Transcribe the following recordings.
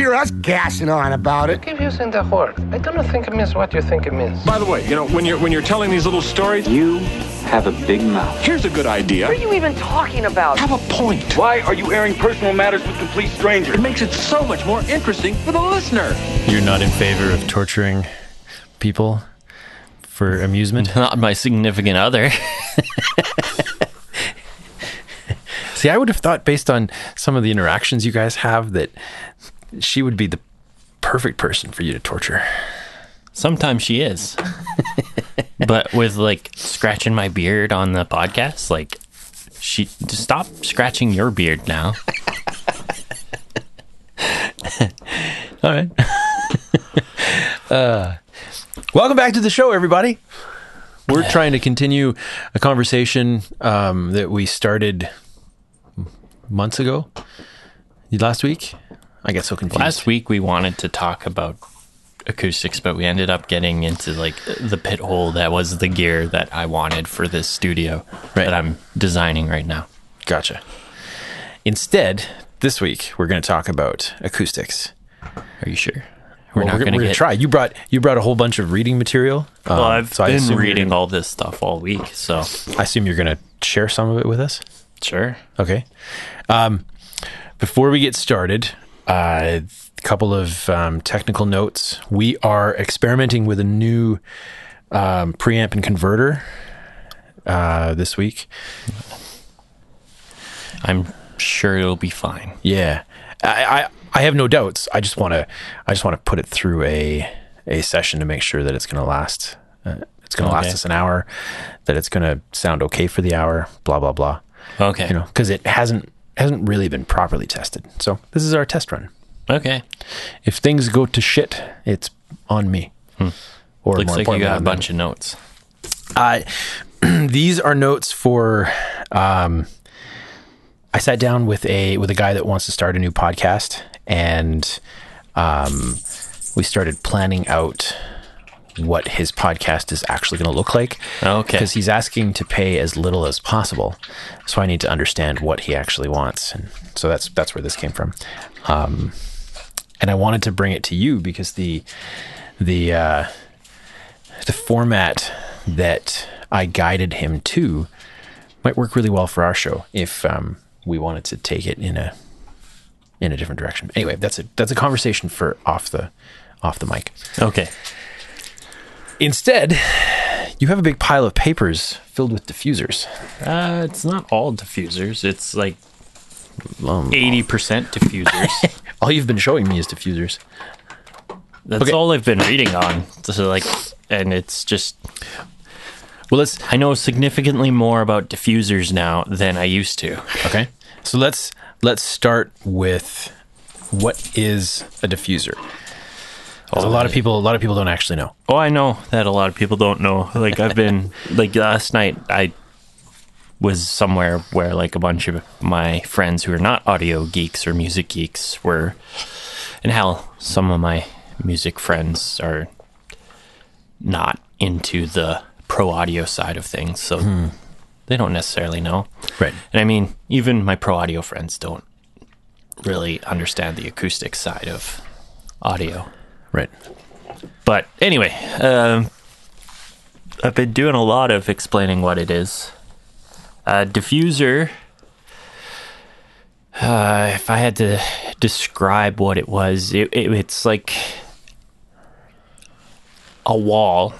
hear us gassing on about it. Keep using the word. I do not think it means what you think it means. By the way, you know, when you're when you're telling these little stories, You have a big mouth. here's a good idea. What are you even talking about? Have a point. Why are you airing personal matters with complete strangers? It makes it so much more interesting for the listener. You're not in favor of torturing people for amusement? Not my significant other. See, I would have thought, based on some of the interactions you guys have, that she would be the perfect person for you to torture. Sometimes she is. but with like scratching my beard on the podcast, like she just stop scratching your beard now. All right. uh, welcome back to the show, everybody. We're trying to continue a conversation um, that we started months ago. Last week? I get so confused. Last week we wanted to talk about acoustics, but we ended up getting into like the pit hole that was the gear that I wanted for this studio Right. that I'm designing right now. Gotcha. Instead, this week we're going to talk about acoustics. Are you sure? We're Well, not going to get. try. You brought you brought a whole bunch of reading material. Well, Um, I've so been reading gonna- all this stuff all week, so I assume you're going to share some of it with us. sure. Okay. Um, before we get started, a couple of um, technical notes. We are experimenting with a new um, preamp and converter uh, this week. I'm sure it'll be fine. Yeah, I, I I have no doubts. I just want to I just want to put it through a a session to make sure that it's going to last. Uh, it's going to last us an hour. That it's going to sound okay for the hour. Blah blah blah. Okay. You know, because it hasn't hasn't really been properly tested. So this is our test run. Okay. If things go to shit, it's on me. Or Hmm. Looks more like you got a on them. bunch of notes. Uh, these are notes for. Um, I sat down with a with a guy that wants to start a new podcast, and um, we started planning out what his podcast is actually going to look like. Okay. Because he's asking to pay as little as possible, so I need to understand what he actually wants, and so that's that's where this came from. Um, and I wanted to bring it to you because the the uh, the format that I guided him to might work really well for our show if um, we wanted to take it in a in a different direction. Anyway, that's a that's a conversation for off the off the mic. Okay. Instead, you have a big pile of papers filled with diffusers. Uh, it's not all diffusers. It's like Um, eighty percent diffusers. all you've been showing me is diffusers. That's Okay. all I've been reading on. So like, and it's just Well, let's I know significantly more about diffusers now than I used to. okay. So let's let's start with what is a diffuser. A lot of people a lot of people don't actually know. Oh, I know that a lot of people don't know. Like I've been like last night I was somewhere where like a bunch of my friends who are not audio geeks or music geeks were and hell some of my music friends are not into the pro audio side of things, so hmm. they don't necessarily know. Right. And I mean, even my pro audio friends don't really understand the acoustic side of audio. Right. But anyway, um, I've been doing a lot of explaining what it is. Uh, diffuser. Uh, if I had to describe what it was, it, it, it's like a wall,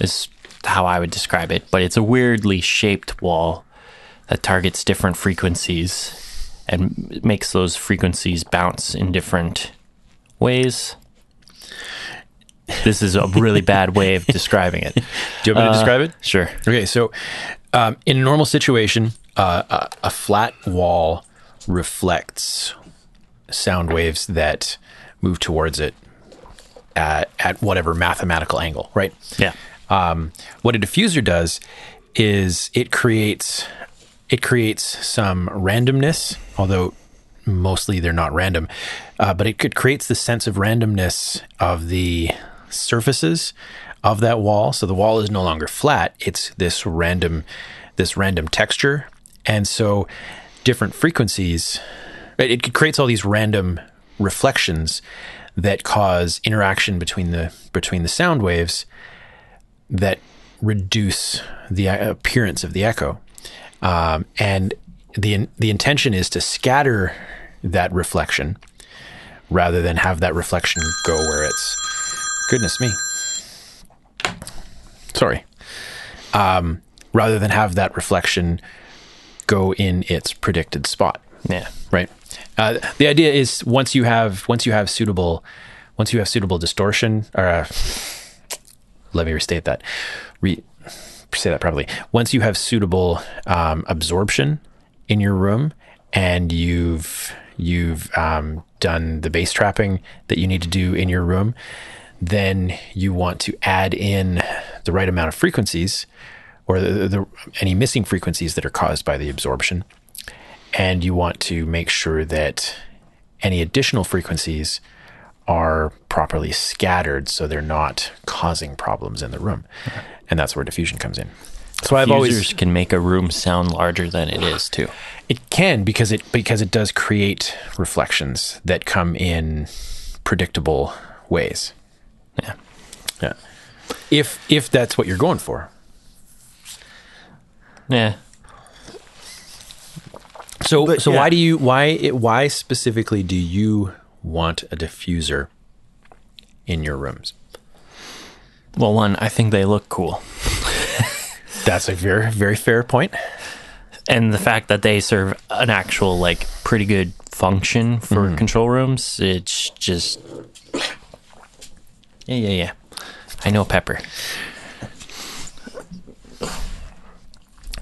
is how I would describe it. But it's a weirdly shaped wall that targets different frequencies and makes those frequencies bounce in different ways. This is a really bad way of describing it. Do you want me to Uh, describe it? Sure. Okay, so um, in a normal situation, uh, a, a flat wall reflects sound waves that move towards it at, at whatever mathematical angle, right? Yeah. Um, what a diffuser does is it creates it creates some randomness, although mostly they're not random, uh, but it could creates the sense of randomness of the surfaces of that wall. So the wall is no longer flat; it's this random this random texture, and so different frequencies. It, creates all these random reflections that cause interaction between the between the sound waves that reduce the appearance of the echo. Um, and the the intention is to scatter that reflection rather than have that reflection go where it's goodness me. Sorry. Um, rather than have that reflection go in its predicted spot. Yeah. right? Uh, the idea is once you have once you have suitable once you have suitable distortion or uh, let me restate that. Re- say that properly. Once you have suitable um, absorption in your room and you've you've um, done the bass trapping that you need to do in your room then you want to add in the right amount of frequencies or the, the, any missing frequencies that are caused by the absorption and you want to make sure that any additional frequencies are properly scattered so they're not causing problems in the room. And that's where diffusion comes in. So I've always Diffusers can make a room sound larger than it is too. it can because it because it does create reflections that come in predictable ways. Yeah. Yeah. If if that's what you're going for. Yeah. So But, so yeah. why do you why it, why specifically do you want a diffuser in your rooms? Well, one, I think they look cool. That's a very very fair point. And the fact that they serve an actual, like, pretty good function for Mm-hmm. control rooms, it's just. Yeah, yeah, yeah. I know Pepper.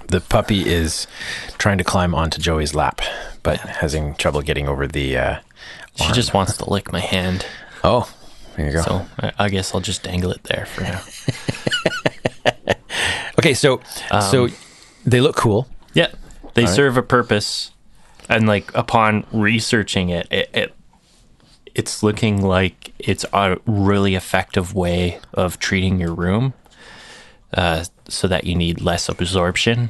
The puppy is trying to climb onto Joey's lap, but having trouble getting over the. Uh, She arm. just wants to lick my hand. Oh, there you go. So I, I guess I'll just dangle it there for now. okay, so so they look cool. Yeah, they All right. serve a purpose, and like upon researching it, it, it it's looking like it's a really effective way of treating your room, uh, so that you need less absorption,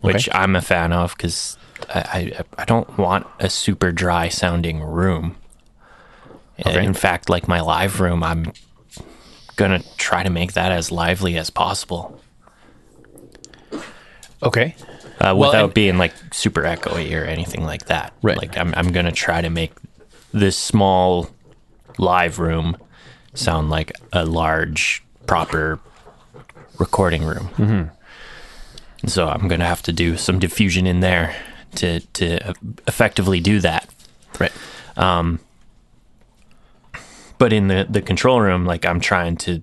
which I'm a fan of because I, I I don't want a super dry sounding room. Okay. In fact, like my live room, I'm gonna try to make that as lively as possible Okay. uh, Well, without and- being like super echoey or anything like that. Right. Like I'm I'm gonna try to make this small live room sound like a large proper recording room. Mm-hmm. So I'm gonna have to do some diffusion in there to to effectively do that. Right. But in the the control room, like I'm trying to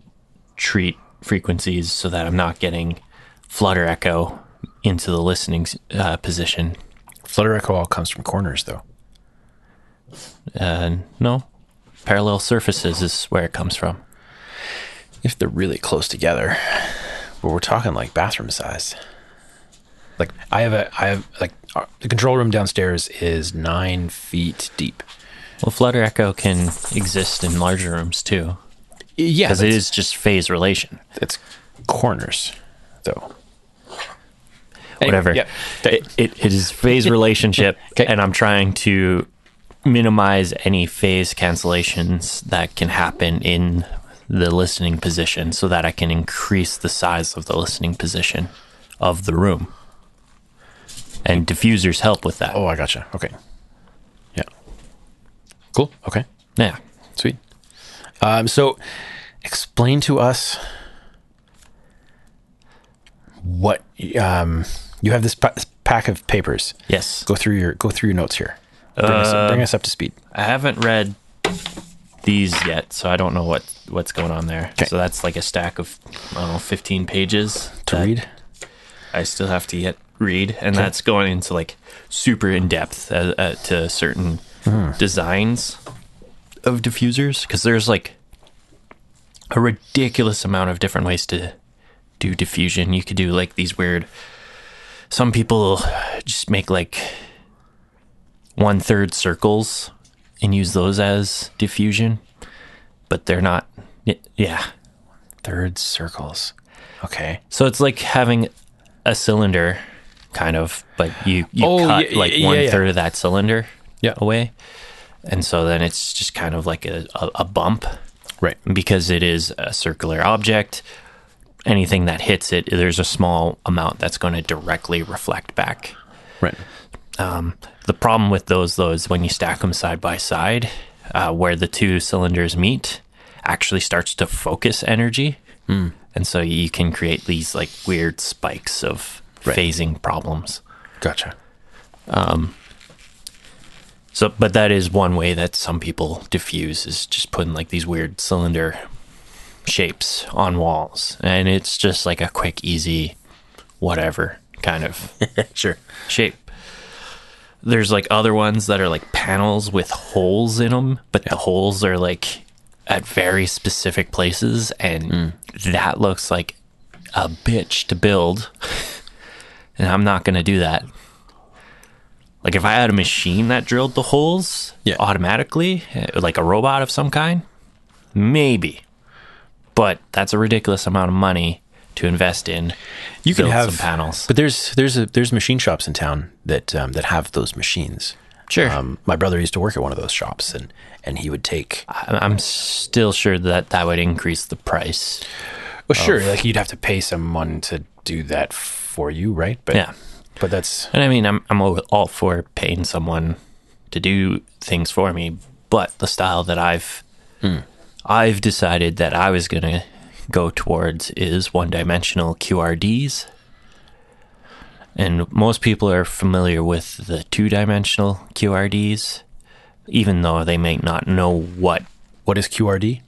treat frequencies so that I'm not getting flutter echo into the listening uh, position Flutter echo all comes from corners, though. Uh, no. Parallel surfaces is where it comes from. If they're really close together, but we're talking like bathroom size. Like I have a, I have like uh, the control room downstairs is nine feet deep. Well, flutter echo can exist in larger rooms too, Yeah, because it is just phase relation. It's corners, though. Whatever. yeah. It, it, it is phase relationship, Okay. and I'm trying to minimize any phase cancellations that can happen in the listening position so that I can increase the size of the listening position of the room. And diffusers help with that. Oh, I gotcha. Okay. Yeah. Cool. Okay. Yeah. Sweet. Um, so, explain to us what um, you have. This pa- this pack of papers. Yes. Go through your go through your notes here. Bring, us, bring us up to speed. I haven't read these yet, so I don't know what what's going on there. Okay. So that's like a stack of I don't know, fifteen pages To read. I still have to yet read, and that's going into like super in depth uh, uh, to certain Hmm. designs of diffusers because there's like a ridiculous amount of different ways to do diffusion. You could do like these weird. Some people just make like one third circles and use those as diffusion, but they're not. Yeah. Third circles. Okay. So it's like having a cylinder, kind of, but you, you Oh, cut yeah, like yeah, one yeah. third of that cylinder away. And so then it's just kind of like a, a, a bump Right. because it is a circular object. Anything that hits it, there's a small amount that's going to directly reflect back. Right. The problem with those, though, is when you stack them side by side, uh, where the two cylinders meet, actually starts to focus energy, Hmm. and so you can create these like weird spikes of Right. phasing problems. Gotcha. So, but that is one way that some people diffuse is just putting like these weird cylinder shapes on walls, and it's just like a quick, easy, whatever kind of Sure. shape. There's like other ones that are like panels with holes in them, but the holes are like at very specific places, and that looks like a bitch to build. and I'm not going to do that. Like if I had a machine that drilled the holes Yeah. automatically, eh, like a robot of some kind, maybe. But that's a ridiculous amount of money to invest in. You can have some panels. but there's there's a, there's machine shops in town that um, that have those machines. Sure. Um, my brother used to work at one of those shops, and and he would take. I'm still sure that that would increase the price. Well, sure, like you'd have to pay someone to do that for you, right? But Yeah. but that's And I mean, I'm I'm all all for paying someone to do things for me, but the style that I've I've decided that I was gonna go towards is one-dimensional QRDs. And most people are familiar with the two-dimensional QRDs, even though they may not know what what is QRD?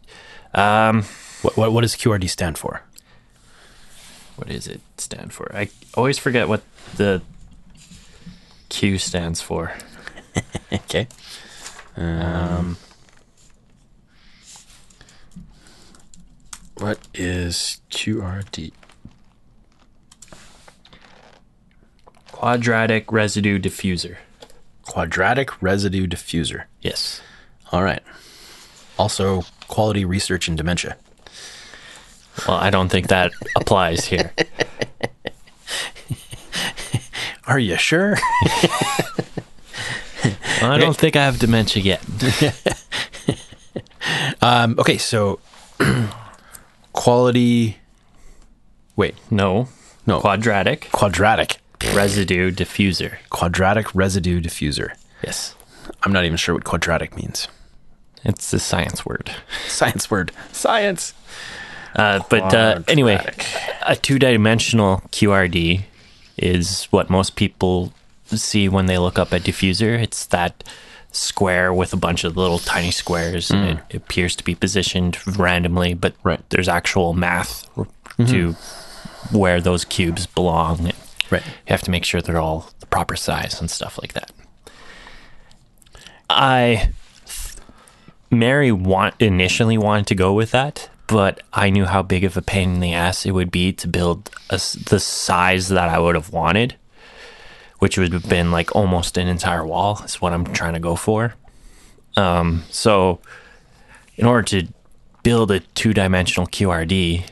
um What what, what does QRD stand for? what does it stand for? I always forget what the Q stands for. Okay. Um, what is QRD? Quadratic residue diffuser. Quadratic residue diffuser. Yes. All right. Also, quality research in dementia. Well, I don't think that applies here. Are you sure? Well, I don't think I have dementia yet. um, okay, so quality. Wait, No. No. Quadratic quadratic. residue diffuser. Quadratic residue diffuser. Yes. I'm not even sure what quadratic means. It's a science word. Science word. Science. Uh, but uh, anyway, a two dimensional QRD is what most people see when they look up a diffuser. It's that square with a bunch of little tiny squares, and mm. it appears to be positioned randomly, but Right. there's actual math to mm-hmm. where those cubes belong. Right. You have to make sure they're all the proper size and stuff like that. I Mary want initially wanted to go with that, but I knew how big of a pain in the ass it would be to build a the size that I would have wanted, which would have been like almost an entire wall. Is what I'm trying to go for. Um, so, in order to build a two dimensional QRD,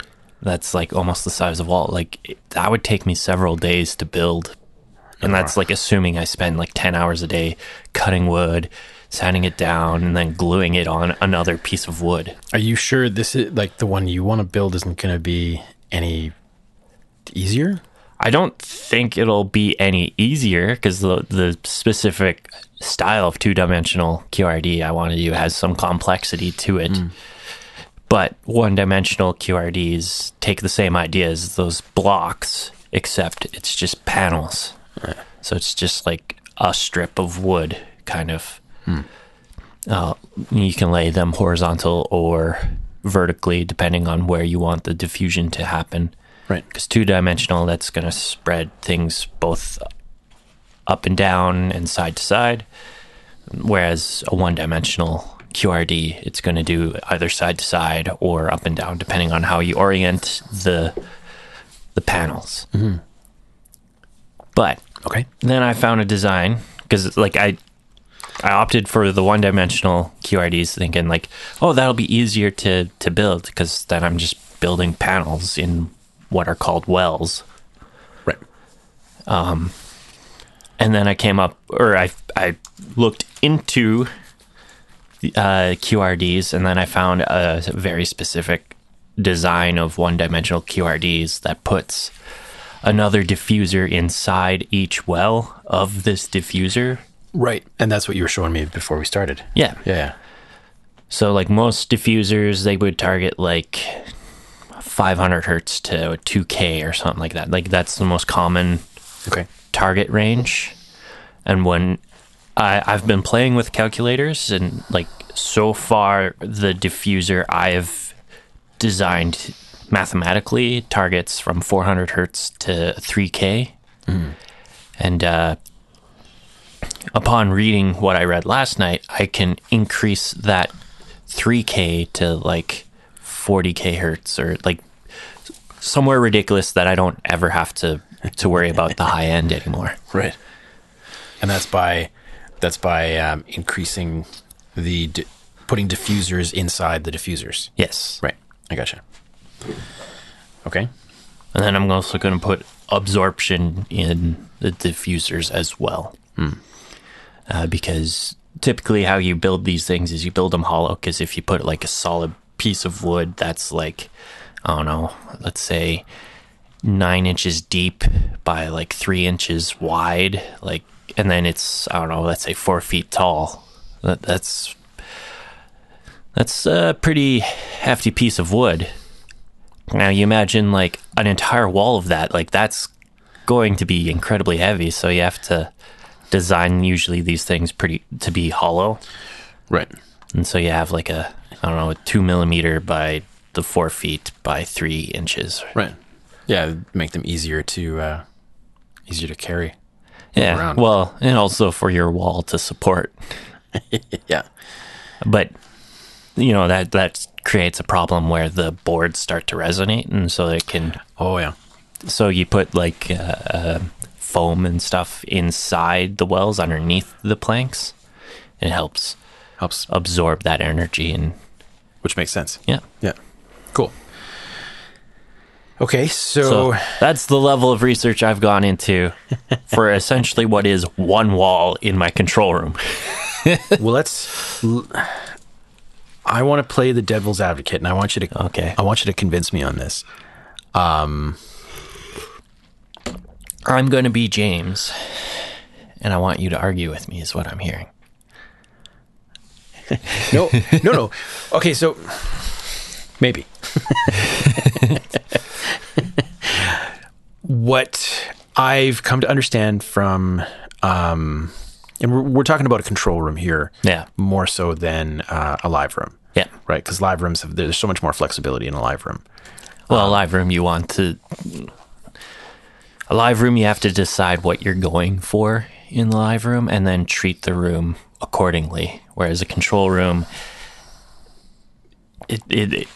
that's like almost the size of a wall. Like it, that would take me several days to build, and that's like assuming I spend like ten hours a day cutting wood, sanding it down, and then gluing it on another piece of wood. Are you sure this is like the one you want to build isn't going to be any easier? I don't think it'll be any easier because the the specific style of two dimensional QRD I want to do has some complexity to it. But one dimensional QRDs take the same idea as those blocks, except it's just panels. So it's just like a strip of wood, kind of. Uh, you can lay them horizontal or vertically, depending on where you want the diffusion to happen Right. because two dimensional that's going to spread things both up and down and side to side whereas a one dimensional QRD. It's going to do either side to side or up and down, depending on how you orient the the panels. Mm-hmm. But Okay. then I found a design because like I I opted for the one dimensional QRDs, thinking like, oh, that'll be easier to to build because then I'm just building panels in what are called wells. Right. and then I came up, or I I looked into the, uh, QRDs, and then I found a very specific design of one-dimensional QRDs that puts another diffuser inside each well of this diffuser. Right. And that's what you were showing me before we started. Yeah. Yeah. So like most diffusers, they would target like 500 hertz to 2K or something like that. Like that's the most common Okay. target range. And when I, I've been playing with calculators, and like so far, the diffuser I've designed mathematically targets from 400 hertz to 3K. And uh, upon reading what I read last night, I can increase that 3K to like 40K hertz or like somewhere ridiculous that I don't ever have to to worry about the high end anymore. Right. And that's by that's by um, increasing the di- putting diffusers inside the diffusers. Yes. Right. I gotcha. Okay. And then I'm also going to put absorption in the diffusers as well. Uh, because typically, how you build these things is you build them hollow. Because if you put like a solid piece of wood that's like, I don't know, let's say nine inches deep by like three inches wide, like, and then it's, I don't know, let's say four feet tall. That, that's that's a pretty hefty piece of wood. Now you imagine like an entire wall of that, like that's going to be incredibly heavy. So you have to design usually these things pretty to be hollow, Right. and so you have like a I don't know a two millimeter by the four feet by three inches. Right. Yeah, make them easier to uh, easier to carry. Yeah, around. well, and also for your wall to support, Yeah. but you know that that creates a problem where the boards start to resonate, and so it can Oh yeah. so you put like uh, uh, foam and stuff inside the wells underneath the planks. It helps Helps, absorb that energy and which makes sense. yeah. Yeah. Cool. Okay, so, So that's the level of research I've gone into for essentially what is one wall in my control room. well, let's. I want to play the devil's advocate, and I want you to. Okay. I want you to convince me on this. Um, I'm going to be James, and I want you to argue with me, is what I'm hearing. No, no, no. Okay, so maybe. what I've come to understand from, um, and we're, we're talking about a control room here, Yeah. more so than uh, a live room, Yeah. right? Because live rooms have there's so much more flexibility in a live room. Well, a live room, you want to. A live room, you have to decide what you're going for in the live room and then treat the room accordingly. Whereas a control room, it, it, it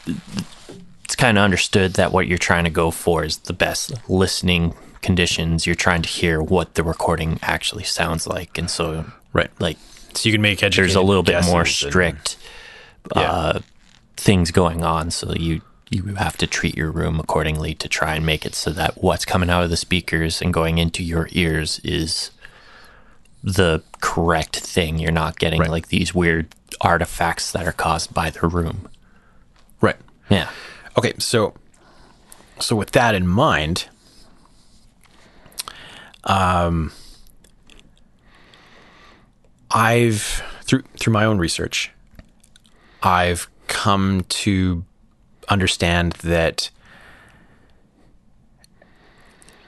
it's kind of understood that what you're trying to go for is the best listening conditions. You're trying to hear what the recording actually sounds like, and so Right. like So you can make there's a little bit more and- strict uh, things going on. So you you have to treat your room accordingly to try and make it so that what's coming out of the speakers and going into your ears is the correct thing. You're not getting Right. like these weird artifacts that are caused by the room. right. Yeah. Okay, so so with that in mind, um, I've through through my own research, I've come to understand that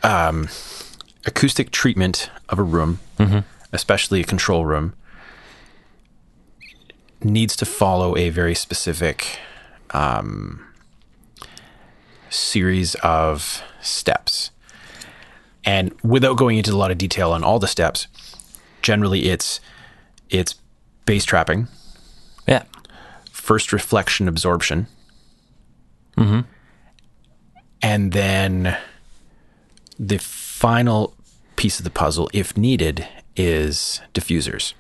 um, acoustic treatment of a room, especially a control room, needs to follow a very specific um, series of steps. And without going into a lot of detail on all the steps, generally it's it's bass trapping, Yeah. first reflection absorption. Mm-hmm. And then the final piece of the puzzle, if needed, is diffusers.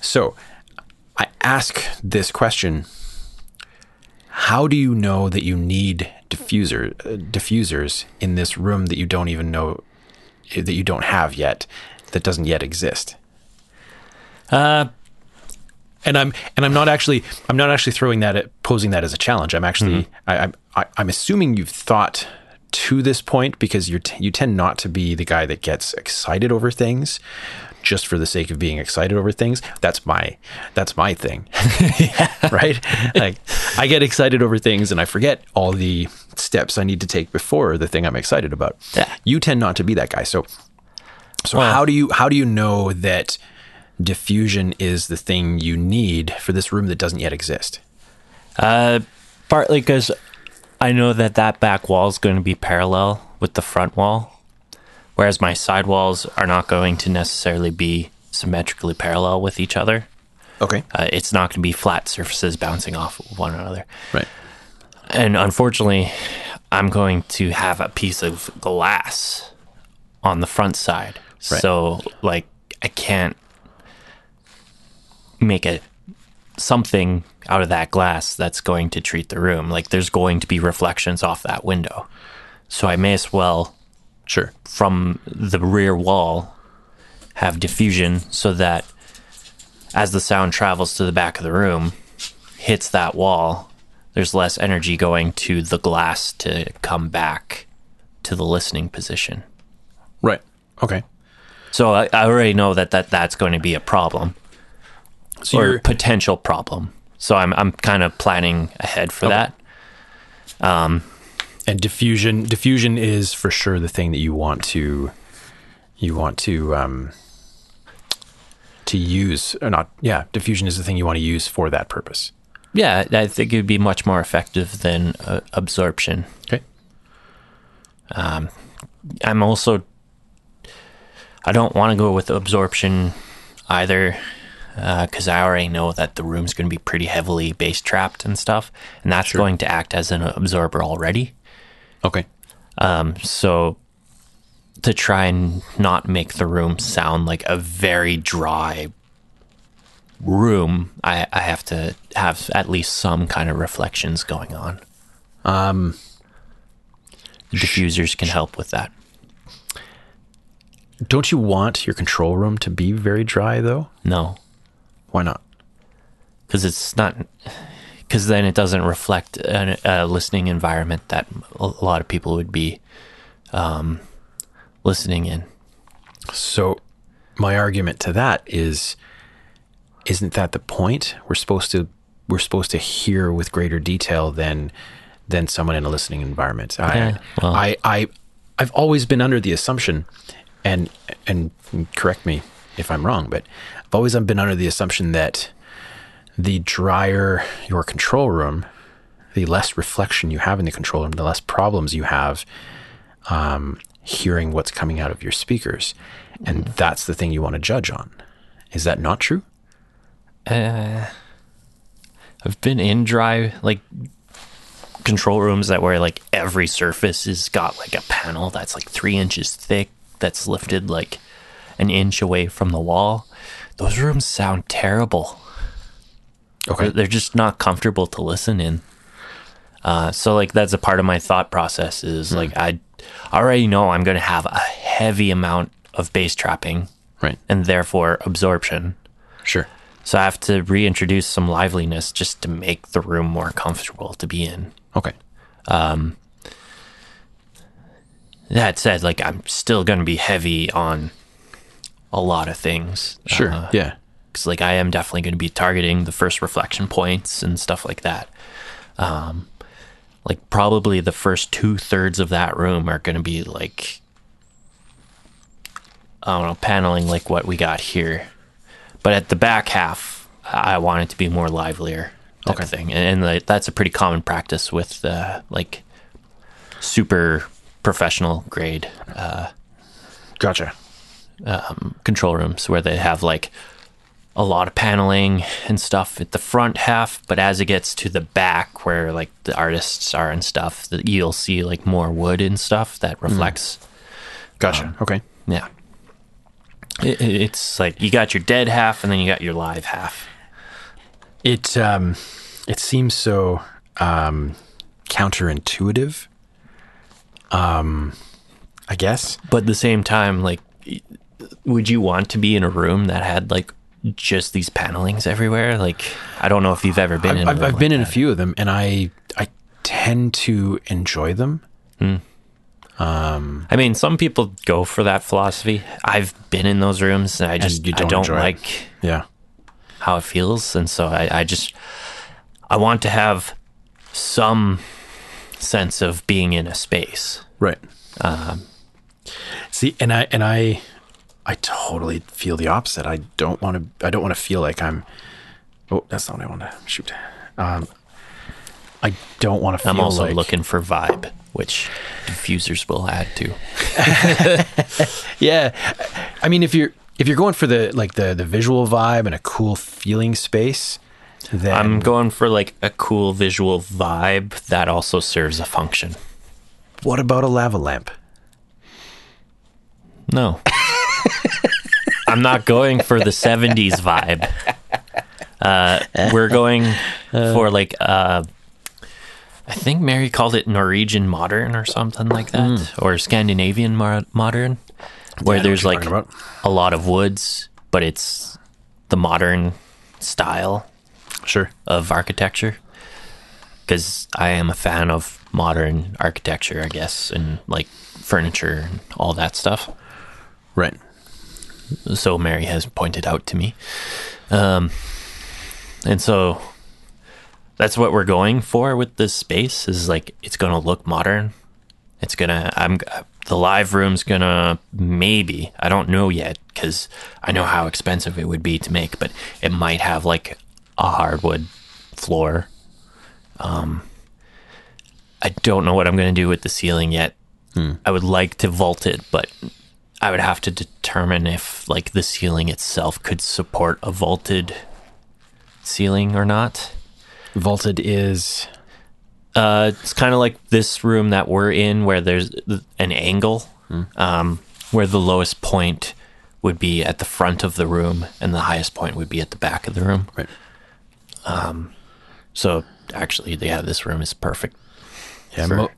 So I ask this question How do you know that you need diffuser, uh, diffusers in this room that you don't even know, that you don't have yet, that doesn't yet exist? Uh, and I'm and I'm not actually I'm not actually throwing that at posing that as a challenge. I'm actually I, I'm I, I'm assuming you've thought to this point because you t- you tend not to be the guy that gets excited over things just for the sake of being excited over things. That's my that's my thing, right? Like I get excited over things and I forget all the steps I need to take before the thing I'm excited about. Yeah. You tend not to be that guy, so so how do you how do you know that diffusion is the thing you need for this room that doesn't yet exist? Uh, partly because I know that that back wall is going to be parallel with the front wall, whereas my side walls are not going to necessarily be symmetrically parallel with each other. Okay. Uh, it's not going to be flat surfaces bouncing off of one another. Right. And unfortunately, I'm going to have a piece of glass on the front side. Right. So, like, I can't make a something out of that glass that's going to treat the room. Like, there's going to be reflections off that window. So, I may as well, Sure. from the rear wall, have diffusion so that as the sound travels to the back of the room, hits that wall, there's less energy going to the glass to come back to the listening position. Right. Okay. So I, I already know that, that that's going to be a problem So or potential problem. So I'm I'm kind of planning ahead for that. and diffusion diffusion is for sure the thing that you want to you want to um to use or not yeah diffusion is the thing you want to use for that purpose Yeah, I think it would be much more effective than uh, absorption. okay Um, I'm also I don't want to go with absorption either because I already know that the room's going to be pretty heavily bass trapped and stuff, and that's going to act as an absorber already. okay Um, so to try and not make the room sound like a very dry room, I, I have to have at least some kind of reflections going on. um Diffusers can help with that. don't you want your control room to be very dry though No, why not because it's not. Because then it doesn't reflect a, a listening environment that a lot of people would be um, listening in. So, my argument to that is, isn't that the point? We're supposed to we're supposed to hear with greater detail than than someone in a listening environment. Yeah, I, well. I I I've always been under the assumption, and and correct me if I'm wrong, but I've always been under the assumption that the drier your control room, the less reflection you have in the control room, the less problems you have um, hearing what's coming out of your speakers. And that's the thing you want to judge on. Is that not true? Uh, I've been in dry like control rooms that where like every surface has got like a panel that's like three inches thick that's lifted like an inch away from the wall. Those rooms sound terrible. Okay. They're, they're just not comfortable to listen in. Uh, so like that's a part of my thought process is like I already know I'm going to have a heavy amount of bass trapping Right. and therefore absorption. Sure. So I have to reintroduce some liveliness just to make the room more comfortable to be in. Okay. Um, That said, like I'm still going to be heavy on a lot of things. Sure. Uh, yeah. because like I am definitely going to be targeting the first reflection points and stuff like that. Um, like probably the first two thirds of that room are going to be like I don't know paneling like what we got here, but at the back half I want it to be more livelier type of thing, and, and like, that's a pretty common practice with uh, like super professional grade Gotcha. Control rooms where they have like a lot of paneling and stuff at the front half, but as it gets to the back where like the artists are and stuff, that you'll see like more wood and stuff that reflects. Gotcha. okay. Yeah. It, it- it's like you got your dead half and then you got your live half. It um, it seems so um, counterintuitive. Um, I guess. But at the same time, like, would you want to be in a room that had like just these panelings everywhere? Like, I don't know if you've ever been I've, in. a I've, I've been like in a few of them, and I I tend to enjoy them. Um, I mean, some people go for that philosophy. I've been in those rooms, and I just you I don't don't enjoy it. like Yeah. how it feels, and so I, I just I want to have some sense of being in a space. Right. Um, See, and I and I I totally feel the opposite. I don't want to. I don't want to feel like I'm. Oh, that's not what I want to shoot. Um, I don't want to feel I'm also like looking for vibe, which diffusers will add to. Yeah, I mean, if you're if you're going for the like the the visual vibe and a cool feeling space, then I'm going for like a cool visual vibe that also serves a function. what about a lava lamp? No. I'm not going for the 70s vibe. Uh, we're going for like, uh, I think Mary called it Norwegian modern or something like that, or Scandinavian mo- modern, where. Yeah, there's like a lot of woods, but it's the modern style Sure. of architecture. Because I am a fan of modern architecture, I guess, and like furniture and all that stuff. Right. So Mary has pointed out to me. Um, and so that's what we're going for with this space is like it's going to look modern. It's going to I'm the live room's going to maybe, I don't know yet cuz I know how expensive it would be to make, but it might have like a hardwood floor. Um I don't know what I'm going to do with the ceiling yet. I would like to vault it, but I would have to determine if like the ceiling itself could support a vaulted ceiling or not. Vaulted is Uh, it's kind of like this room that we're in, where there's an angle, um, where the lowest point would be at the front of the room, and the highest point would be at the back of the room. right. um, So actually, yeah, this room is perfect. Yeah. Mo-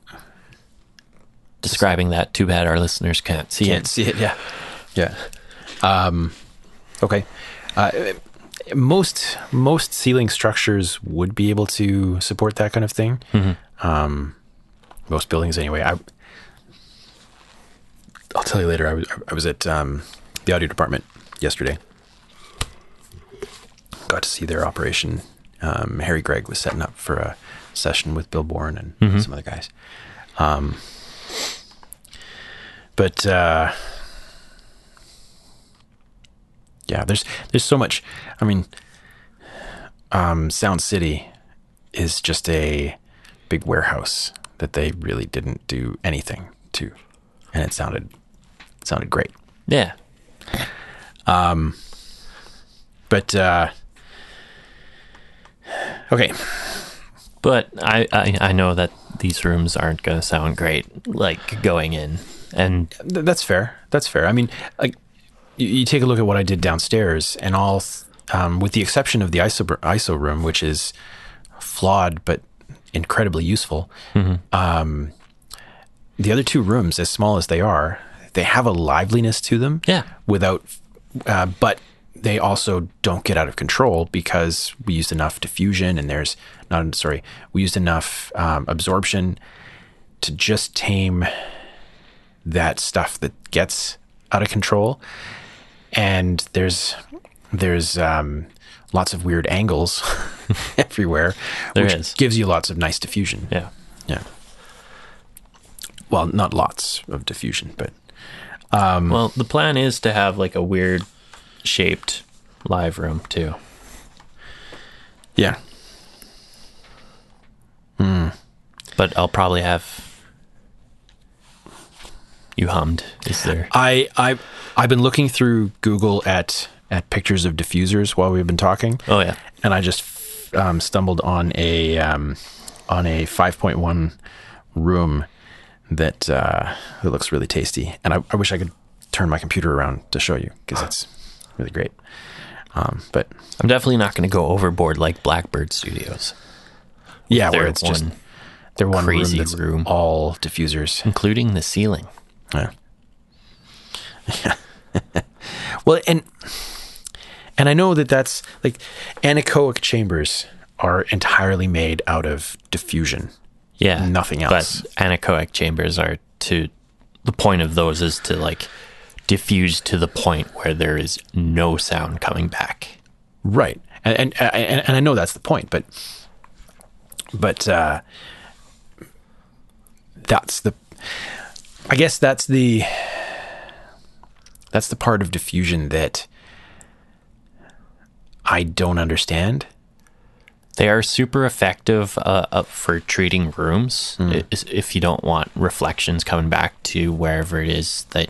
Describing that, too bad our listeners can't see it. can't it. see it. Yeah. Yeah. Um, okay. Uh, most most ceiling structures would be able to support that kind of thing. Um, most buildings, anyway. I I'll tell you later. I was I was at um, the audio department yesterday. Got to see their operation. Um, Harry Gregg was setting up for a session with Bill Bourne and some other guys. Um, but uh, yeah, there's there's so much. I mean, um, Sound City is just a big warehouse that they really didn't do anything to, and it sounded it sounded great. Yeah, Um. But uh, okay, but I, I I know that these rooms aren't going to sound great like going in, and Th- that's fair. That's fair. I mean, like you, you take a look at what I did downstairs, and all, um, with the exception of the ISO ISO room, which is flawed but incredibly useful. Um, the other two rooms, as small as they are, they have a liveliness to them. Yeah. Without, uh, but they also don't get out of control because we used enough diffusion, and there's not sorry, we used enough um, absorption to just tame that stuff that gets out of control. And there's there's um, lots of weird angles everywhere, There which is. gives you lots of nice diffusion. yeah. Yeah. Well, not lots of diffusion, but Well, the plan is to have like a weird shaped live room too. yeah. But I'll probably have you hummed. Is there? I I I've been looking through Google at at pictures of diffusers while we've been talking. Oh yeah. and I just um, stumbled on a um, on a 5.1 room that uh, that looks really tasty, and I, I wish I could turn my computer around to show you because it's really great. Um, but I'm definitely not going to go overboard like Blackbird Studios, yeah, where it's just one they're one crazy room room. all diffusers. including the ceiling. Yeah. well, and and I know that that's like anechoic chambers are entirely made out of diffusion. Yeah, Nothing else. But anechoic chambers are to the point of those is to like diffuse to the point where there is no sound coming back. Right. And and and, and I know that's the point, but but uh, that's the I guess that's the that's the part of diffusion that I don't understand. They are super effective uh, uh, for treating rooms is- if you don't want reflections coming back to wherever it is that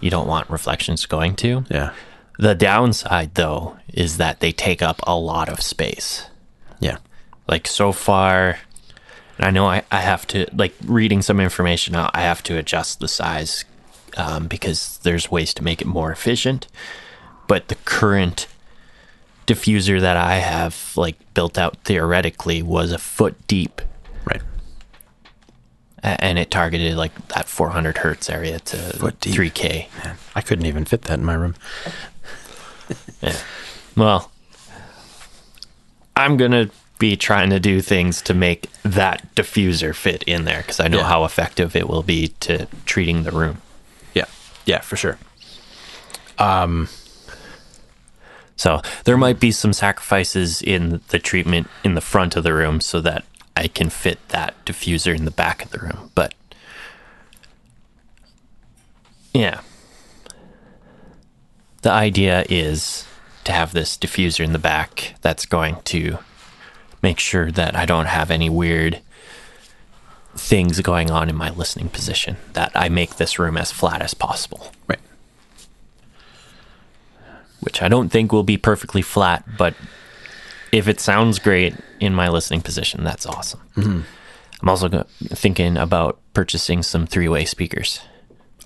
you don't want reflections going to. Yeah. The downside, though, is that they take up a lot of space. Yeah. Like so far, and I know I, I have to, like reading some information out, I have to adjust the size um, because there's ways to make it more efficient. But the current diffuser that I have, like built out theoretically, was a foot deep Right. and it targeted like that 400 hertz area to Foot deep. 3K. I couldn't even fit that in my room. Yeah. Well, I'm going to be trying to do things to make that diffuser fit in there because I know Yeah. how effective it will be to treating the room. Yeah. Yeah, for sure. Um, So there might be some sacrifices in the treatment in the front of the room so that I can fit that diffuser in the back of the room. But yeah. The idea is to have this diffuser in the back that's going to make sure that I don't have any weird things going on in my listening position, that I make this room as flat as possible Right. which I don't think will be perfectly flat, but if it sounds great in my listening position, that's awesome. I'm also go- thinking about purchasing some three way speakers,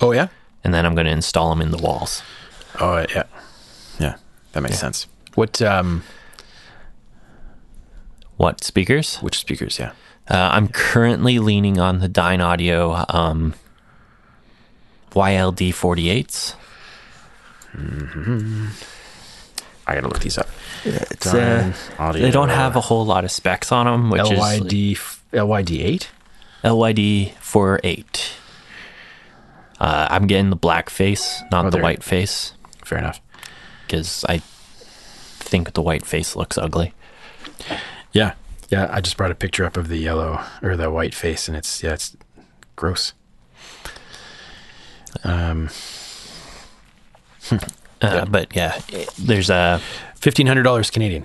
Oh yeah. and then I'm going to install them in the walls. Oh yeah. Yeah. That makes sense. What um What speakers? which speakers, yeah. Uh, I'm currently leaning on the Dynaudio um, YLD 48s. I gotta look these up. It's, Dyne uh, Audio. they don't have a whole lot of specs on them, which is LYD LYD eight? LYD 48. Uh, I'm getting the black face, not Oh, the white face. Fair enough. because I think the white face looks ugly. Yeah. Yeah, I just brought a picture up of the yellow or the white face and it's yeah, it's gross. Um Uh, But yeah, there's a fifteen hundred dollars Canadian.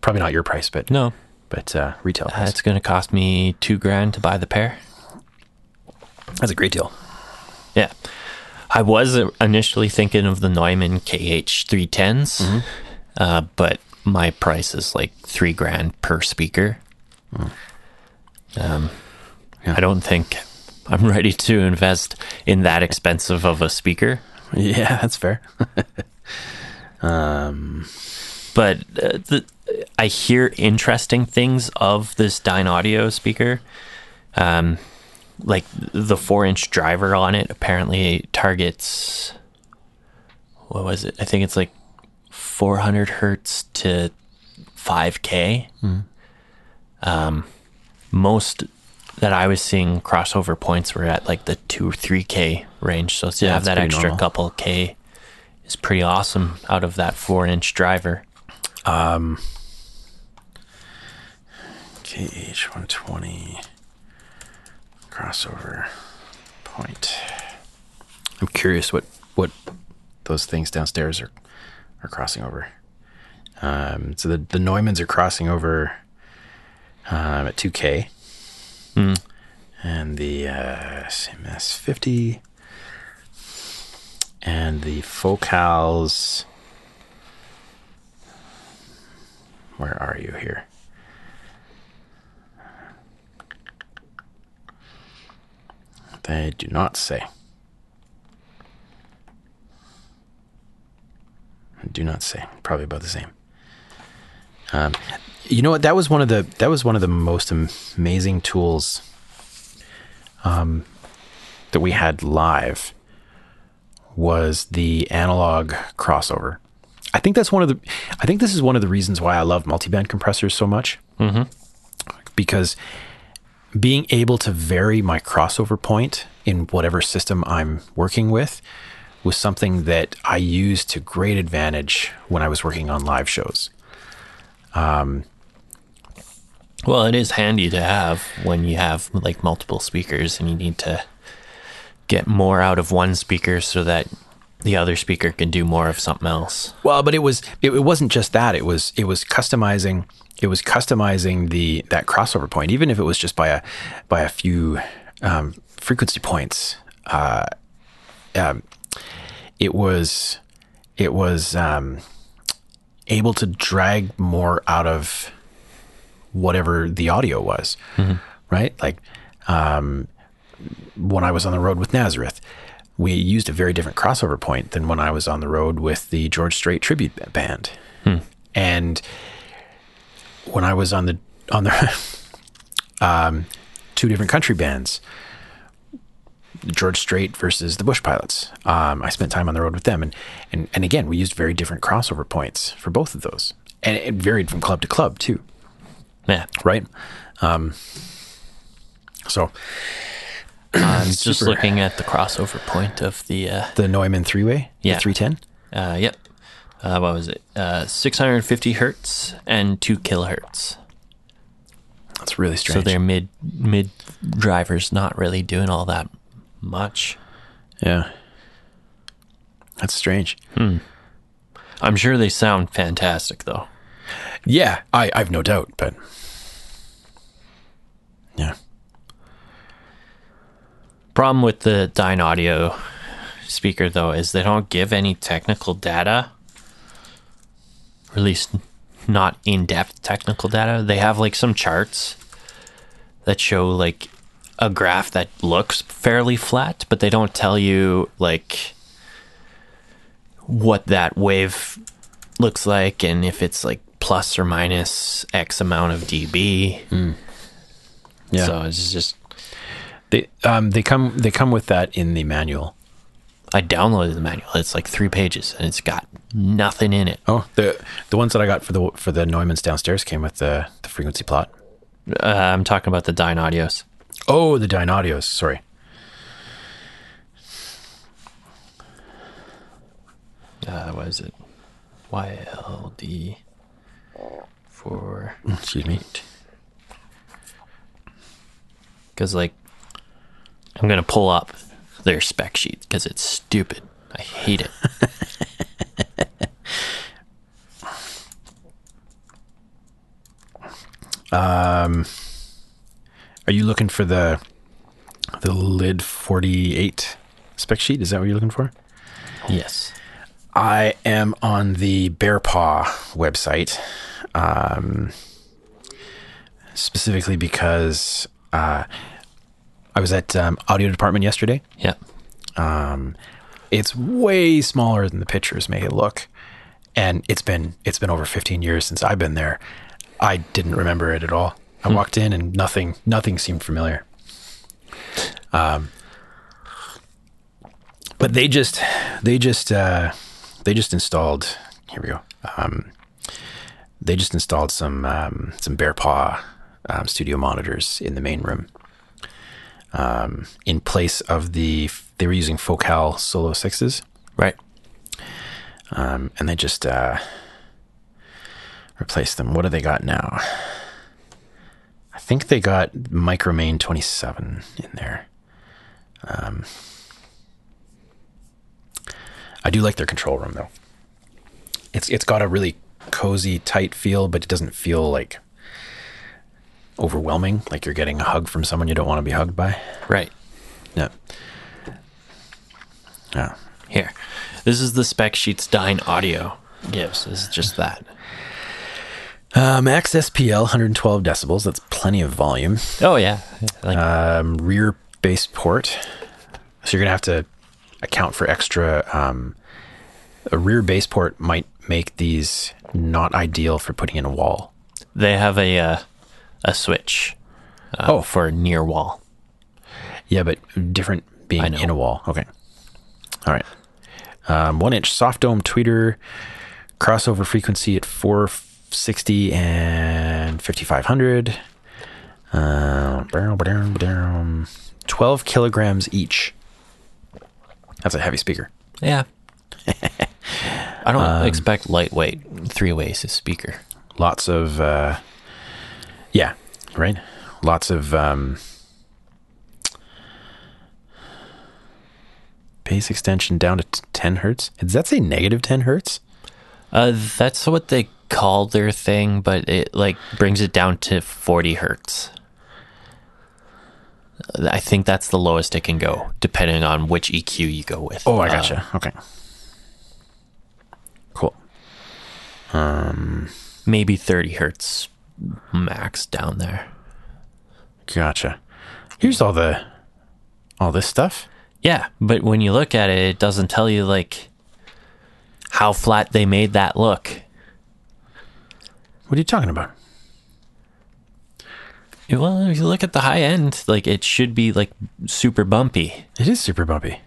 Probably not your price, but no. but uh retail Uh, it's going to cost me two grand to buy the pair. That's a great deal. Yeah, I was initially thinking of the Neumann KH 310s, uh, but my price is like three grand per speaker. Um, I don't think I'm ready to invest in that expensive of a speaker. Yeah, that's fair. um, but uh, the, I hear interesting things of this Dynaudio speaker. Um, like the four inch driver on it apparently targets, what was it? I think it's like 400 hertz to 5K. Um, most that I was seeing crossover points were at like the 2 or 3K range. So to Yeah, have that extra normal. couple K is pretty awesome out of that four inch driver. KH one twenty crossover point. I'm curious what what those things downstairs are are crossing over. Um, so the the Neumanns are crossing over um, at 2K, and the uh, CMS 50 and the focals. Where are you here? They do not say. Do not say. Probably about the same. Um, you know what? That was one of the that was one of the most amazing tools um, that we had live was the analog crossover. I think that's one of the. I think this is one of the reasons why I love multiband compressors so much. Mm-hmm. Because being able to vary my crossover point in whatever system I'm working with was something that I used to great advantage when I was working on live shows. Um, Well, it is handy to have when you have like multiple speakers and you need to get more out of one speaker so that the other speaker can do more of something else. Well, but it was it, it wasn't just that. It was it was customizing it was customizing the that crossover point, even if it was just by a by a few um, frequency points. Uh, um, it was it was um, able to drag more out of whatever the audio was, right? Like um, when I was on the road with Nazareth, we used a very different crossover point than when I was on the road with the George Strait tribute band. And when I was on the on the um, two different country bands, George Strait versus the Bush Pilots. Um, I spent time on the road with them, and and and again, we used very different crossover points for both of those, and it varied from club to club too. Yeah. Right. Um, so I'm just looking at the crossover point of the uh, the Neumann three way, Yeah. three ten. uh yep. Uh, what was it? Uh, 650 hertz and 2 kilohertz. That's really strange. So their mid mid drivers not really doing all that much. yeah, that's strange. Hmm. I'm sure they sound fantastic though. Yeah, I I've no doubt, but yeah, Problem with the Dynaudio speaker though is they don't give any technical data. Or at least not in-depth technical data. They have like some charts that show like a graph that looks fairly flat, but they don't tell you like what that wave looks like and if it's like plus or minus X amount of dB. yeah. So it's just they um they come they come with that in the manual. I downloaded the manual. It's like three pages and it's got nothing in it. Oh, the the ones that I got for the for the Neumanns downstairs came with the the frequency plot. Uh, I'm talking about the Dynaudios. Oh, the Dynaudios. Sorry. Uh, what is it? YLD four. Excuse me. Because like, I'm gonna pull up their spec sheet because it's stupid. I hate it. Um, are you looking for the the lid forty eight spec sheet? Is that what you're looking for? yes. I am on the Bear Paw website, um, specifically because uh, I was at um, audio department yesterday. Yeah. Um, it's way smaller than the pictures make it look, and it's been it's been over 15 years since I've been there. I didn't remember it at all. I walked in and nothing nothing seemed familiar. Um, but they just they just uh, they just installed. Here we go. Um, they just installed some um, some Bear Paw um, studio monitors in the main room. Um, in place of the they were using Focal Solo sixes, Right. um, and they just uh, replaced them. What do they got now? I think they got Micromain twenty seven in there. Um, I do like their control room though. It's it's got a really cozy, tight feel, but it doesn't feel like overwhelming. Like you're getting a hug from someone you don't want to be hugged by. Right. Yeah. Yeah. Here. This is the spec sheets Dynaudio gives. This is just that. Uh, max SPL 112 decibels. That's plenty of volume. Oh yeah, like Um, rear bass port. So you're gonna have to account for extra. Um, a rear bass port might make these not ideal for putting in a wall. they have a uh, a switch. Uh, Oh. for near wall. Yeah, but different being in a wall. Okay. All right. Um, one inch soft dome tweeter, crossover frequency at 460 and 5500. Uh, barrel, barrel, barrel. 12 kilograms each. That's a heavy speaker. Yeah. I don't Um, expect lightweight three ways speaker. Lots of, uh, yeah, right? Lots of um, bass extension down to t- 10 hertz. Does that say negative 10 hertz? Uh, that's what they call their thing, but it like brings it down to 40 hertz. I think that's the lowest it can go, depending on which EQ you go with. Oh, I Uh, gotcha. okay. Cool. Um, maybe 30 hertz max down there. Gotcha. Here's all the all this stuff. Yeah, but when you look at it, it doesn't tell you like how flat they made that look. What are you talking about? Well, if you look at the high end, like it should be like super bumpy. It is super bumpy.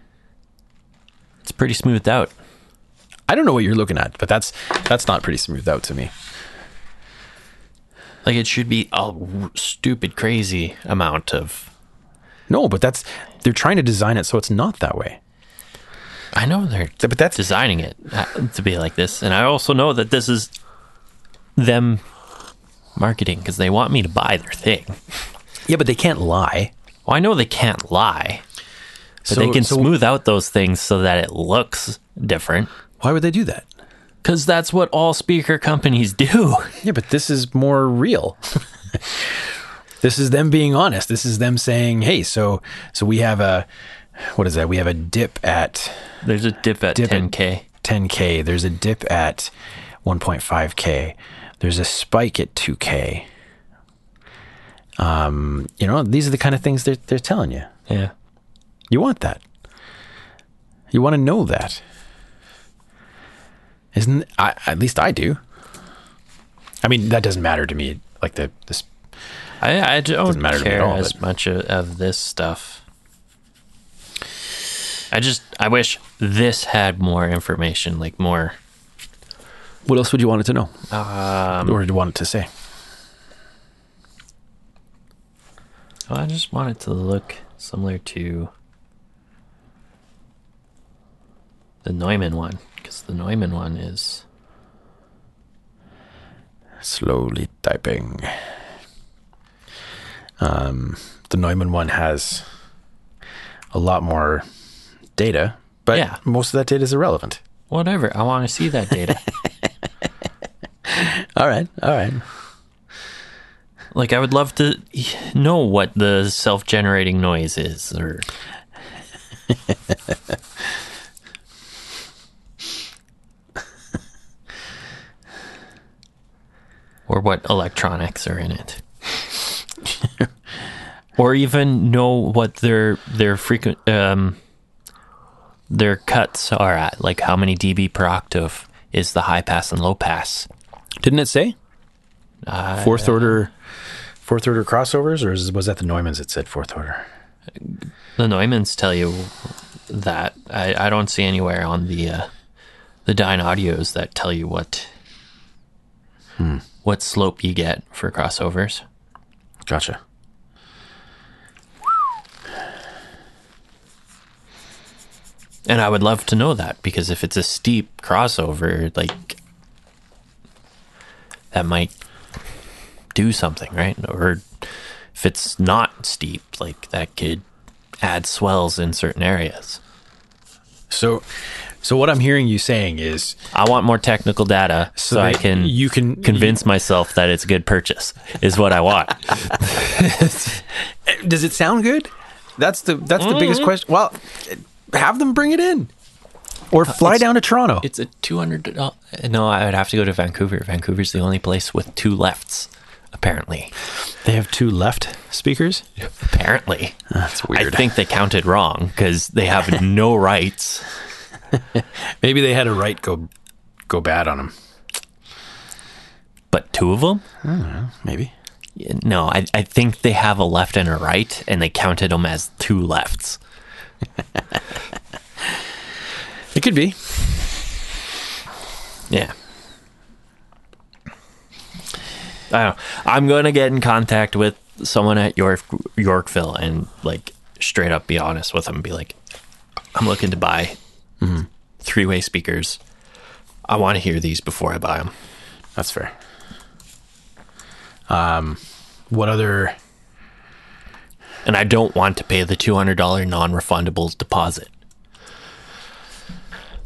It's pretty smoothed out. I don't know what you're looking at, but that's that's not pretty smoothed out to me. Like it should be a stupid crazy amount of. No, but that's they're trying to design it so it's not that way. I know they're But that's designing it uh, to be like this, and I also know that this is them marketing because they want me to buy their thing. yeah, but they can't lie. Well, I know they can't lie, but So- they can so- smooth out those things so that it looks different. Why would they do that? Because that's what all speaker companies do. Yeah, but this is more real. this is them being honest. This is them saying, "Hey, so so we have a what is that? We have a dip at There's a dip at Dip 10k. 10k. There's a dip at 1.5k. There's a spike at 2k. Um, you know, these are the kind of things they're they're telling you. Yeah. You want that. You want to know that. Isn't I at least I do. I mean, that doesn't matter to me. Like the this I, I don't Doesn't matter to me at care all, as but- much of, of this stuff. I just I wish this had more information, like more. What else would you want it to know? Um, or do you want it to say? well, I just want it to look similar to the Neumann one, because the Neumann one is Slowly typing. Um, the Neumann one has a lot more data, but Yeah. most of that data is irrelevant. whatever. I want to see that data. All right, all right. like I would love to know what the self-generating noise is, or or what electronics are in it. or even know what their their frequent um their cuts are at, like how many dB per octave is the high pass and low pass. Didn't it say fourth order, fourth order crossovers, or is, was that the Neumanns that said fourth order? The Neumanns tell you that. I, I don't see anywhere on the uh, the Dynaudios that tell you what what slope you get for crossovers. Gotcha. And I would love to know that because if it's a steep crossover, like that might do something, right? Or if it's not steep, like that could add swells in certain areas. So, so what I'm hearing you saying is I want more technical data so, I can you can convince myself that it's a good purchase is what I want. Does it sound good? That's the that's the biggest mm-hmm. question. Well, have them bring it in. Or uh, fly down to Toronto. It's a two hundred. Uh, no, I would have to go to Vancouver. Vancouver's the only place with two lefts, apparently. They have two left speakers. Apparently, That's weird. I think they counted wrong because they have no rights. maybe they had a right go go bad on them. But two of them? Maybe. No, I, I think they have a left and a right, and they counted them as two lefts. It could be. Yeah. I don't know. I'm going to get in contact with someone at York Yorkville and like straight up be honest with them and be like, I'm looking to buy three way speakers. I want to hear these before I buy them. That's fair. Um, what other? And I don't want to pay the $200 non refundable deposit.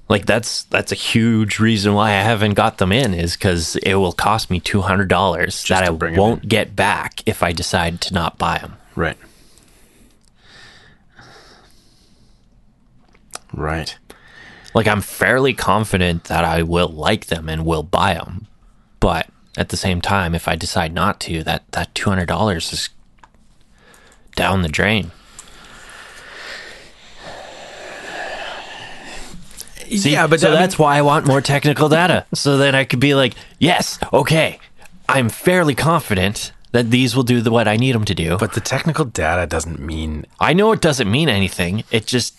Like that's that's a huge reason why I haven't got them in is because it will cost me two hundred dollars that I to bring 'em won't get back if I decide to not buy them. Right. Right. Like I'm fairly confident that I will like them and will buy them, but at the same time, if I decide not to, that that two hundred dollars is down the drain. See, yeah, but so I mean- that's why I want more technical data, so then I could be like, yes, okay, I'm fairly confident that these will do the, what I need them to do. But the technical data doesn't mean I know it doesn't mean anything. It just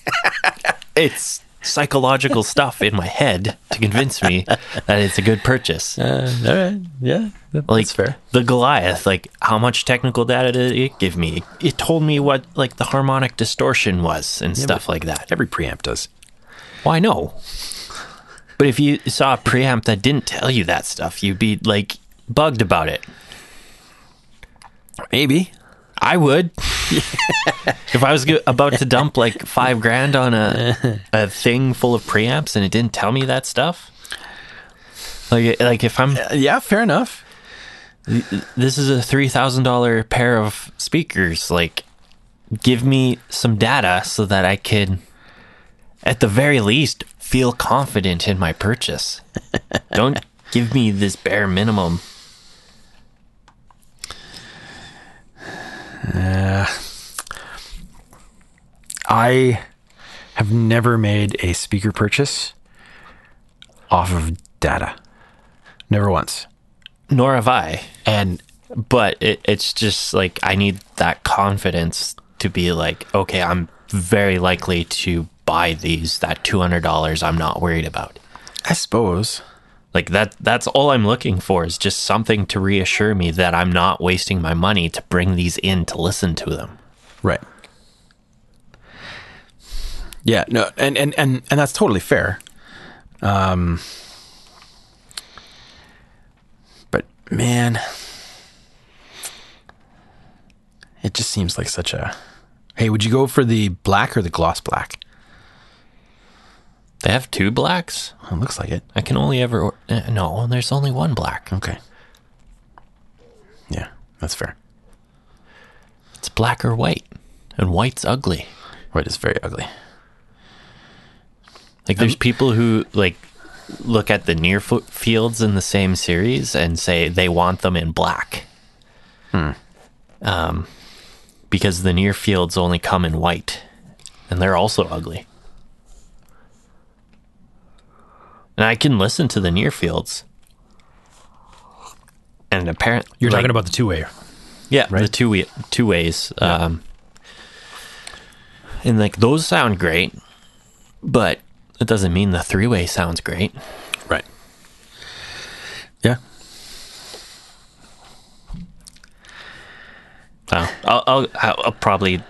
it's psychological stuff in my head to convince me that it's a good purchase. Uh, all right. Yeah, that- like that's fair. the Goliath, like how much technical data did it give me? It told me what like the harmonic distortion was and stuff like that. Every preamp does. Well, no? But if you saw a preamp that didn't tell you that stuff, you'd be like bugged about it. Maybe. I would. if I was about to dump like five grand on a a thing full of preamps and it didn't tell me that stuff, like like if I'm Uh, yeah, fair enough. this is a three thousand dollar pair of speakers, like give me some data so that I could, at the very least, feel confident in my purchase. Don't give me this bare minimum. Uh, I have never made a speaker purchase off of data. Never once. Nor have I. And but it, it's just like I need that confidence to be like, okay, I'm very likely to buy these. That two hundred dollars, I'm not worried about. I suppose Like that. That's all I'm looking for is just something to reassure me that I'm not wasting my money to bring these in to listen to them. Right. Yeah, no, and and and and that's totally fair. Um but man, it just seems like such a Hey, would you go for the black or the gloss black? They have two blacks. It looks like it. I can only ever or- eh, no. There's only one black. Okay. Yeah, that's fair. It's black or white, and white's ugly. White is very ugly. Like there's people who like look at the near fo- fields in the same series and say they want them in black. Hmm. Um, because the near fields only come in white, and they're also ugly. And I can listen to the near fields, and apparently You're talking about the two way. yeah, right? the two way, two ways. Um, and like those sound great, but it doesn't mean the three way sounds great. Right. Yeah. Oh, I'll, I'll I'll probably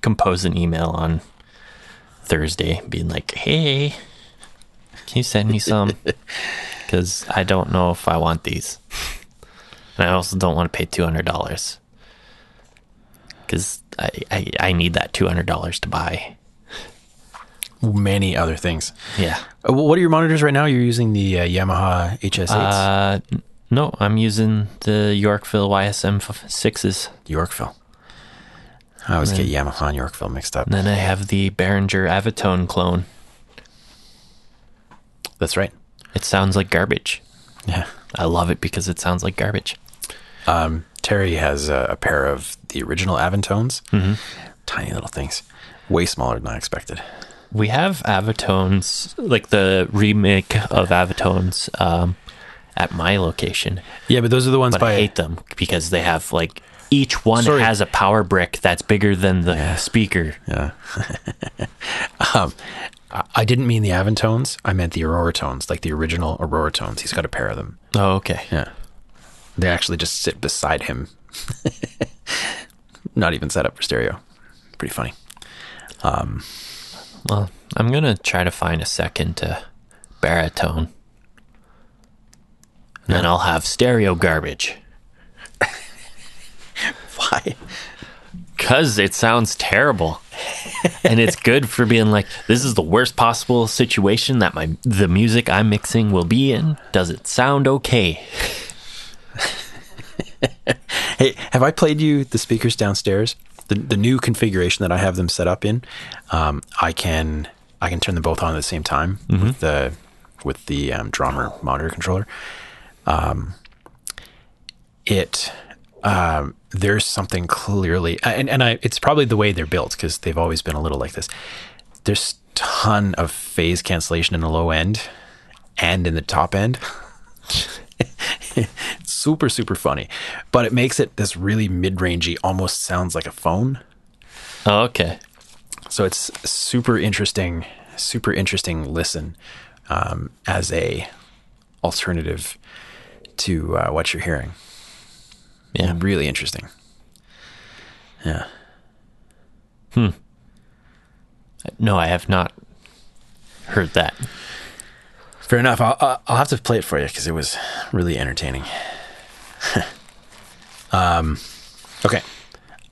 compose an email on Thursday, being like, "Hey, can you send me some? Because I don't know if I want these, and I also don't want to pay two hundred dollars because I, I I need that two hundred dollars to buy. Many other things. Yeah. Uh, what are your monitors right now? You're using the uh, Yamaha HS8s, Uh, no, I'm using the Yorkville YSM6s. Yorkville. I always get Yamaha and Yorkville mixed up. Then I have the Behringer Avantone clone. That's right. It sounds like garbage. Yeah. I love it because it sounds like garbage. Um, Terry has a, a pair of the original Avantones. Mhm. Tiny little things, way smaller than I expected. We have Avantones, like the remake of Avantones, um, at my location. Yeah, but those are the ones but by I hate them because they have like each one Sorry. has a power brick that's bigger than the speaker. Yeah. um, I- didn't mean the Avantones. I meant the Auratones, like the original Auratones. He's got a pair of them. Oh, okay. Yeah. They actually just sit beside him. Not even set up for stereo. Pretty funny. Um, Well, I'm gonna try to find a second uh, Behritone. And then I'll have stereo garbage. Why? Because it sounds terrible. and it's good for being like, this is the worst possible situation that my the music I'm mixing will be in. Does it sound okay? Hey, have I played you the speakers downstairs? The the new configuration that I have them set up in, um, I can I can turn them both on at the same time with the with the um, drummer monitor controller. Um, it um, there's something clearly, and and I it's probably the way they're built because they've always been a little like this. There's ton of phase cancellation in the low end and in the top end. super super funny but it makes it this really mid-rangey almost sounds like a phone Oh, okay. so it's super interesting super interesting listen um, as a alternative to uh, what you're hearing Yeah. really interesting yeah Hmm. No, I have not heard that. fair enough i'll, I'll- have to play it for you because it was really entertaining um okay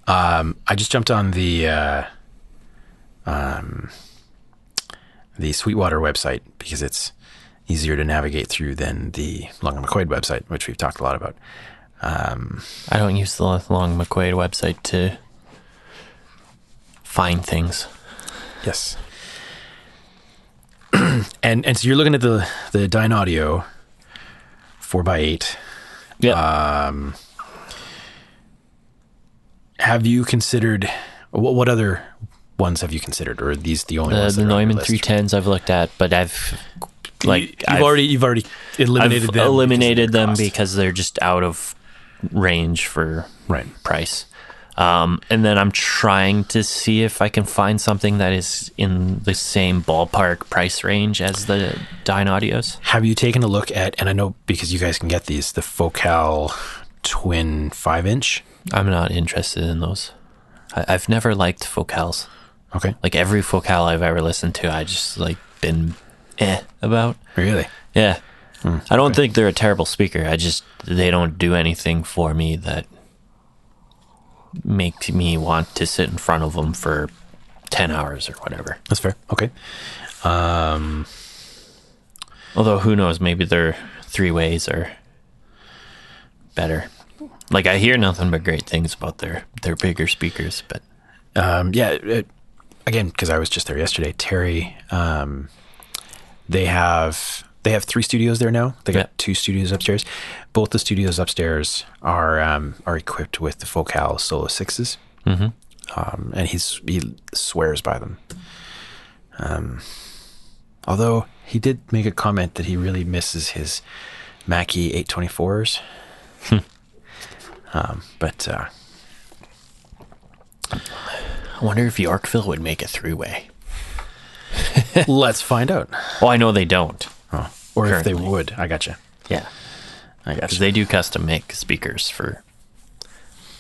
um i just jumped on the uh um the sweetwater website because it's easier to navigate through than the long and mcquaid website which we've talked a lot about um I don't use the Long McQuaid website to find things. Yes. and and so you're looking at the the Dynaudio four x eight. Yeah. Um, have you considered what, what other ones have you considered, or are these the only the ones? the that are on your Neumann three tens I've looked at, but I've like You- you've I've, already you've already eliminated I've them. eliminated their them cost. because they're just out of range for right. price. Um, and then I'm trying to see if I can find something that is in the same ballpark price range as the Dynaudios. Have you taken a look at? And I know because you guys can get these the Focal Twin five inch. I'm not interested in those. I, I've never liked focals. Okay, Like every focal I've ever listened to, I just like been eh about. really. Yeah. I don't think they're a terrible speaker. I just they don't do anything for me that makes me want to sit in front of them for 10 hours or whatever. That's fair. Okay. Um, Although who knows, maybe their three ways are better. Like I hear nothing but great things about their their bigger speakers, but um, yeah. It, again, because I was just there yesterday. Terry, um, they have they have three studios there now. They got Yeah. two studios upstairs. Both the studios upstairs are um, are equipped with the Focal Solo Sixes, Mhm. um, and he's he swears by them. Um, although he did make a comment that he really misses his Mackie 824s. um, but uh, I wonder if Yorkville would make a three way. let's find out. Oh, I know they don't. Oh, or if they would. I gotcha. Yeah, I gotcha. they do custom make speakers for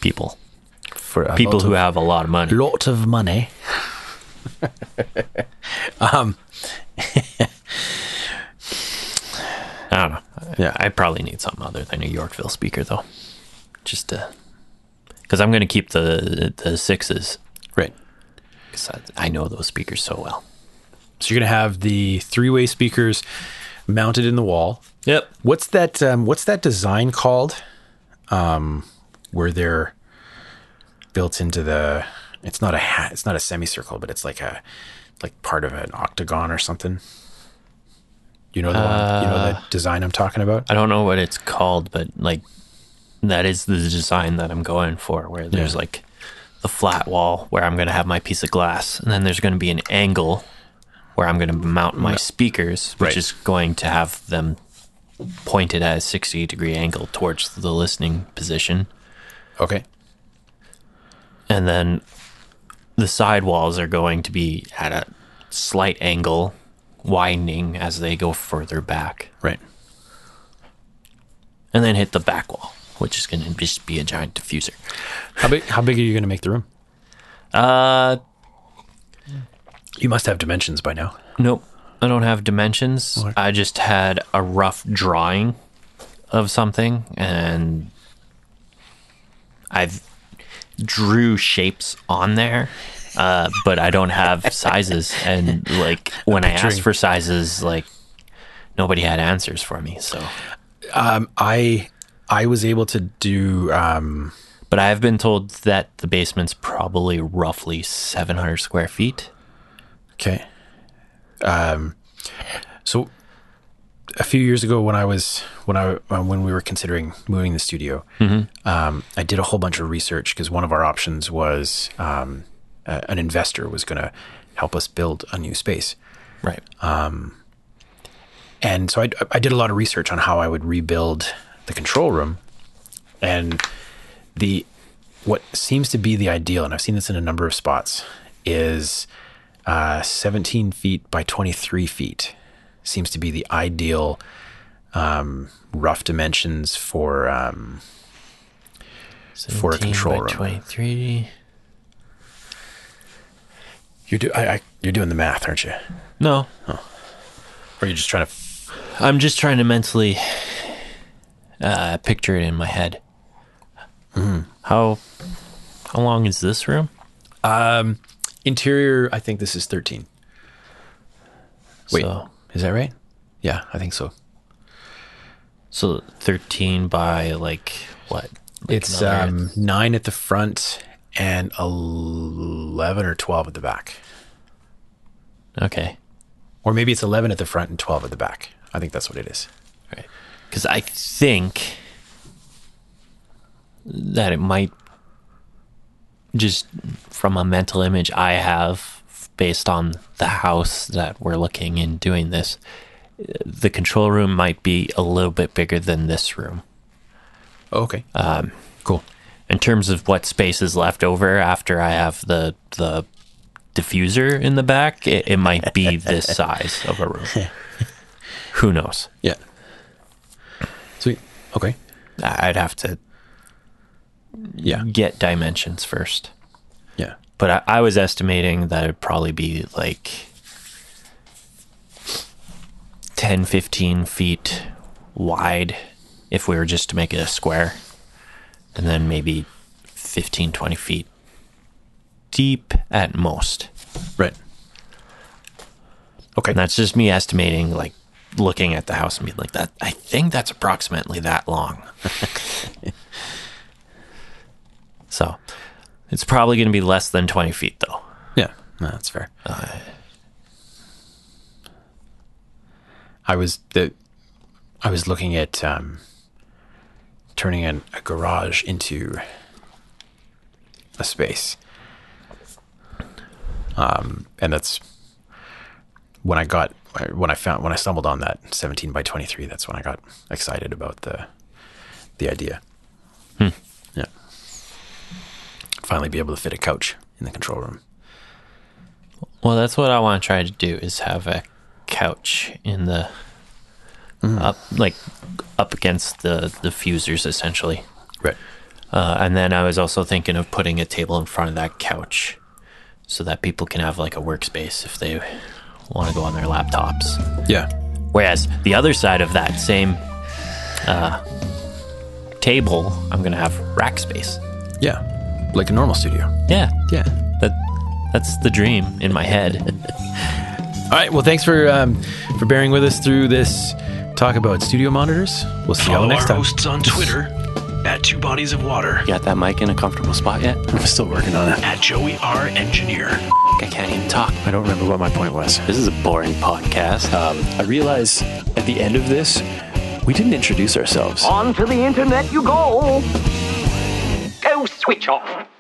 people For people who of, have a lot of money. lot of money. um, I don't know. Yeah. I probably need something other than a Yorkville speaker though, just to because I'm going to keep the the sixes right. because I, I know those speakers so well. So you're gonna have the three-way speakers mounted in the wall. Yep. What's that? Um, what's that design called? Um, where they're built into the. It's not a hat. It's not a semicircle, but it's like a like part of an octagon or something. You know the one, you know the design I'm talking about. I don't know what it's called, but like that is the design that I'm going for, where there's Yeah. like the flat wall where I'm going to have my piece of glass, and then there's going to be an angle where I'm going to mount my speakers, which Right. is going to have them pointed at a 60 degree angle towards the listening position. Okay. And then the side walls are going to be at a slight angle, widening as they go further back. Right. And then hit the back wall, which is going to just be a giant diffuser. How big? How big are you going to make the room? Uh, You must have dimensions by now. nope. I don't have dimensions. What? I just had a rough drawing of something and I've drew shapes on there. Uh, but I don't have sizes and like when I asked for sizes like nobody had answers for me. So Um, I I was able to do. Um, but I have been told that the basement's probably roughly 700 square feet. Okay. Um, so a few years ago, when I was when I uh, when we were considering moving the studio, um, I did a whole bunch of research because one of our options was um, a, an investor was going to help us build a new space. Right. And so I, I did a lot of research on how I would rebuild the control room. And the what seems to be the ideal, and I've seen this in a number of spots, is uh, 17 feet by 23 feet seems to be the ideal um, rough dimensions for um, for a 17 control by room. 23. You're do I, I, you're doing the math, aren't you? No, Or are you just trying to? I'm just trying to mentally uh, picture it in my head. How how long is this room? Um, interior, I think this is 13. Wait, So, is that right? Yeah, I think so. so 13 by like what? Like It's um, nine at the front and 11 or 12 at the back. okay, Or maybe it's 11 at the front and 12 at the back. I think that's what it is. right. Because I think that it might just from a mental image I have based on the house that we're looking in doing this. The control room might be a little bit bigger than this room. Okay. Um, cool. in terms of what space is left over after I have the the diffuser in the back, it, it might be this size of a room. Who knows? Yeah. Sweet. Okay. I'd have to Yeah. get dimensions first. But I, I was estimating that it'd probably be like 10, 15 feet wide if we were just to make it a square. And then maybe 15, 20 feet deep at most. Right. Okay. And that's just me estimating, like looking at the house and being like that. I think that's approximately that long. so it's probably going to be less than 20 feet though. Yeah. No, that's fair. I was the I was looking at um, turning an, a garage into a space. Um, and that's when I got when I found when I stumbled on that 17 by 23 that's when I got excited about the the idea. Yeah. Finally be able to fit a couch in the control room. Well, that's what I want to try to do is have a couch in the up like up against the the fusers essentially. Right. Uh, and then I was also thinking of putting a table in front of that couch so that people can have like a workspace if they want to go on their laptops. Yeah. Whereas the other side of that same uh, table, I'm going to have rack space. Yeah. Like a normal studio. Yeah, Yeah. that that's the dream in my head. All right. Well, thanks for um, for bearing with us through this talk about studio monitors. We'll see you all Follow next our time. hosts on Twitter at Two Bodies of Water, Got that mic in a comfortable spot yet? I'm still working on it. at Joey R. Engineer, I can't even talk. I don't remember what my point was. This is a boring podcast. Um, I realize at the end of this, we didn't introduce ourselves. On to the internet you go. Go switch off.